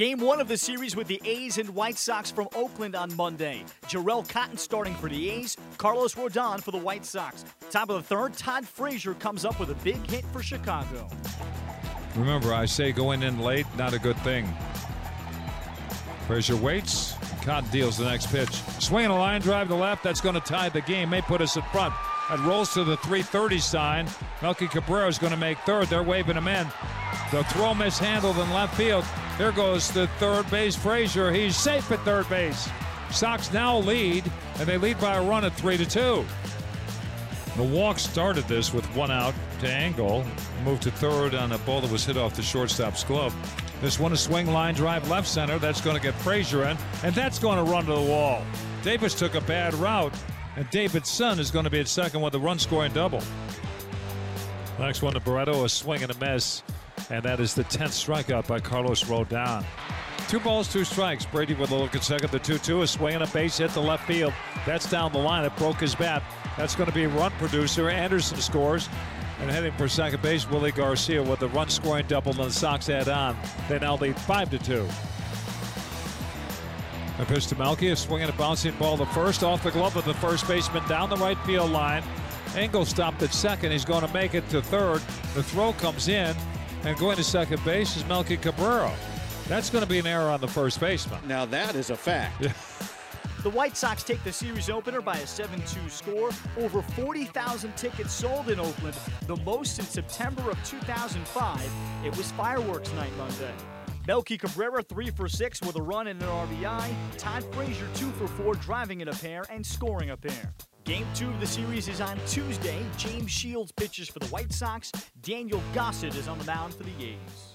Game one of the series with the A's and White Sox from Oakland on Monday. Jharel Cotton starting for the A's, Carlos Rodon for the White Sox. Top of the third, Todd Frazier comes up with a big hit for Chicago. Remember, I say going in late, not a good thing. Frazier waits. Cotton deals the next pitch. Swinging a line drive to left. That's going to tie the game. May put us in front. That rolls to the 330 sign. Melky Cabrera is going to make third. They're waving him in. The throw mishandled in left field. There goes the third base Frazier. He's safe at third base. Sox now lead, and they lead by a run at 3 to 2. The walk started this with one out to Engel. Moved to third on a ball that was hit off the shortstop's glove. This one, a swing line drive left center. That's going to get Frazier in, and that's going to run to the wall. Davis took a bad route, and Davidson is going to be at second with a run scoring double. Next one to Barreto, a swing and a miss, and that is the 10th strikeout by Carlos Rodon. Two balls, two strikes. Brady with a look at second. The 2 2, is swinging a base hit to left field. That's down the line. It broke his bat. That's going to be run producer. Anderson scores. And heading for second base, Willy Garcia with the run scoring double, and the Sox add on. They now lead 5 to 2. A pitch to Melky, a swing and a bouncing ball to first, off the glove of the first baseman, down the right field line. Engel stopped at second. He's going to make it to third. The throw comes in, and going to second base is Melky Cabrera. That's going to be an error on the first baseman. Now that is a fact. The White Sox take the series opener by a 7 2 score. Over 40,000 tickets sold in Oakland, the most since September of 2005. It was fireworks night Monday. Melky Cabrera 3 for 6 with a run and an RBI. Todd Frazier 2 for 4 driving in a pair and scoring a pair. Game 2 of the series is on Tuesday. James Shields pitches for the White Sox. Daniel Gossett is on the mound for the A's.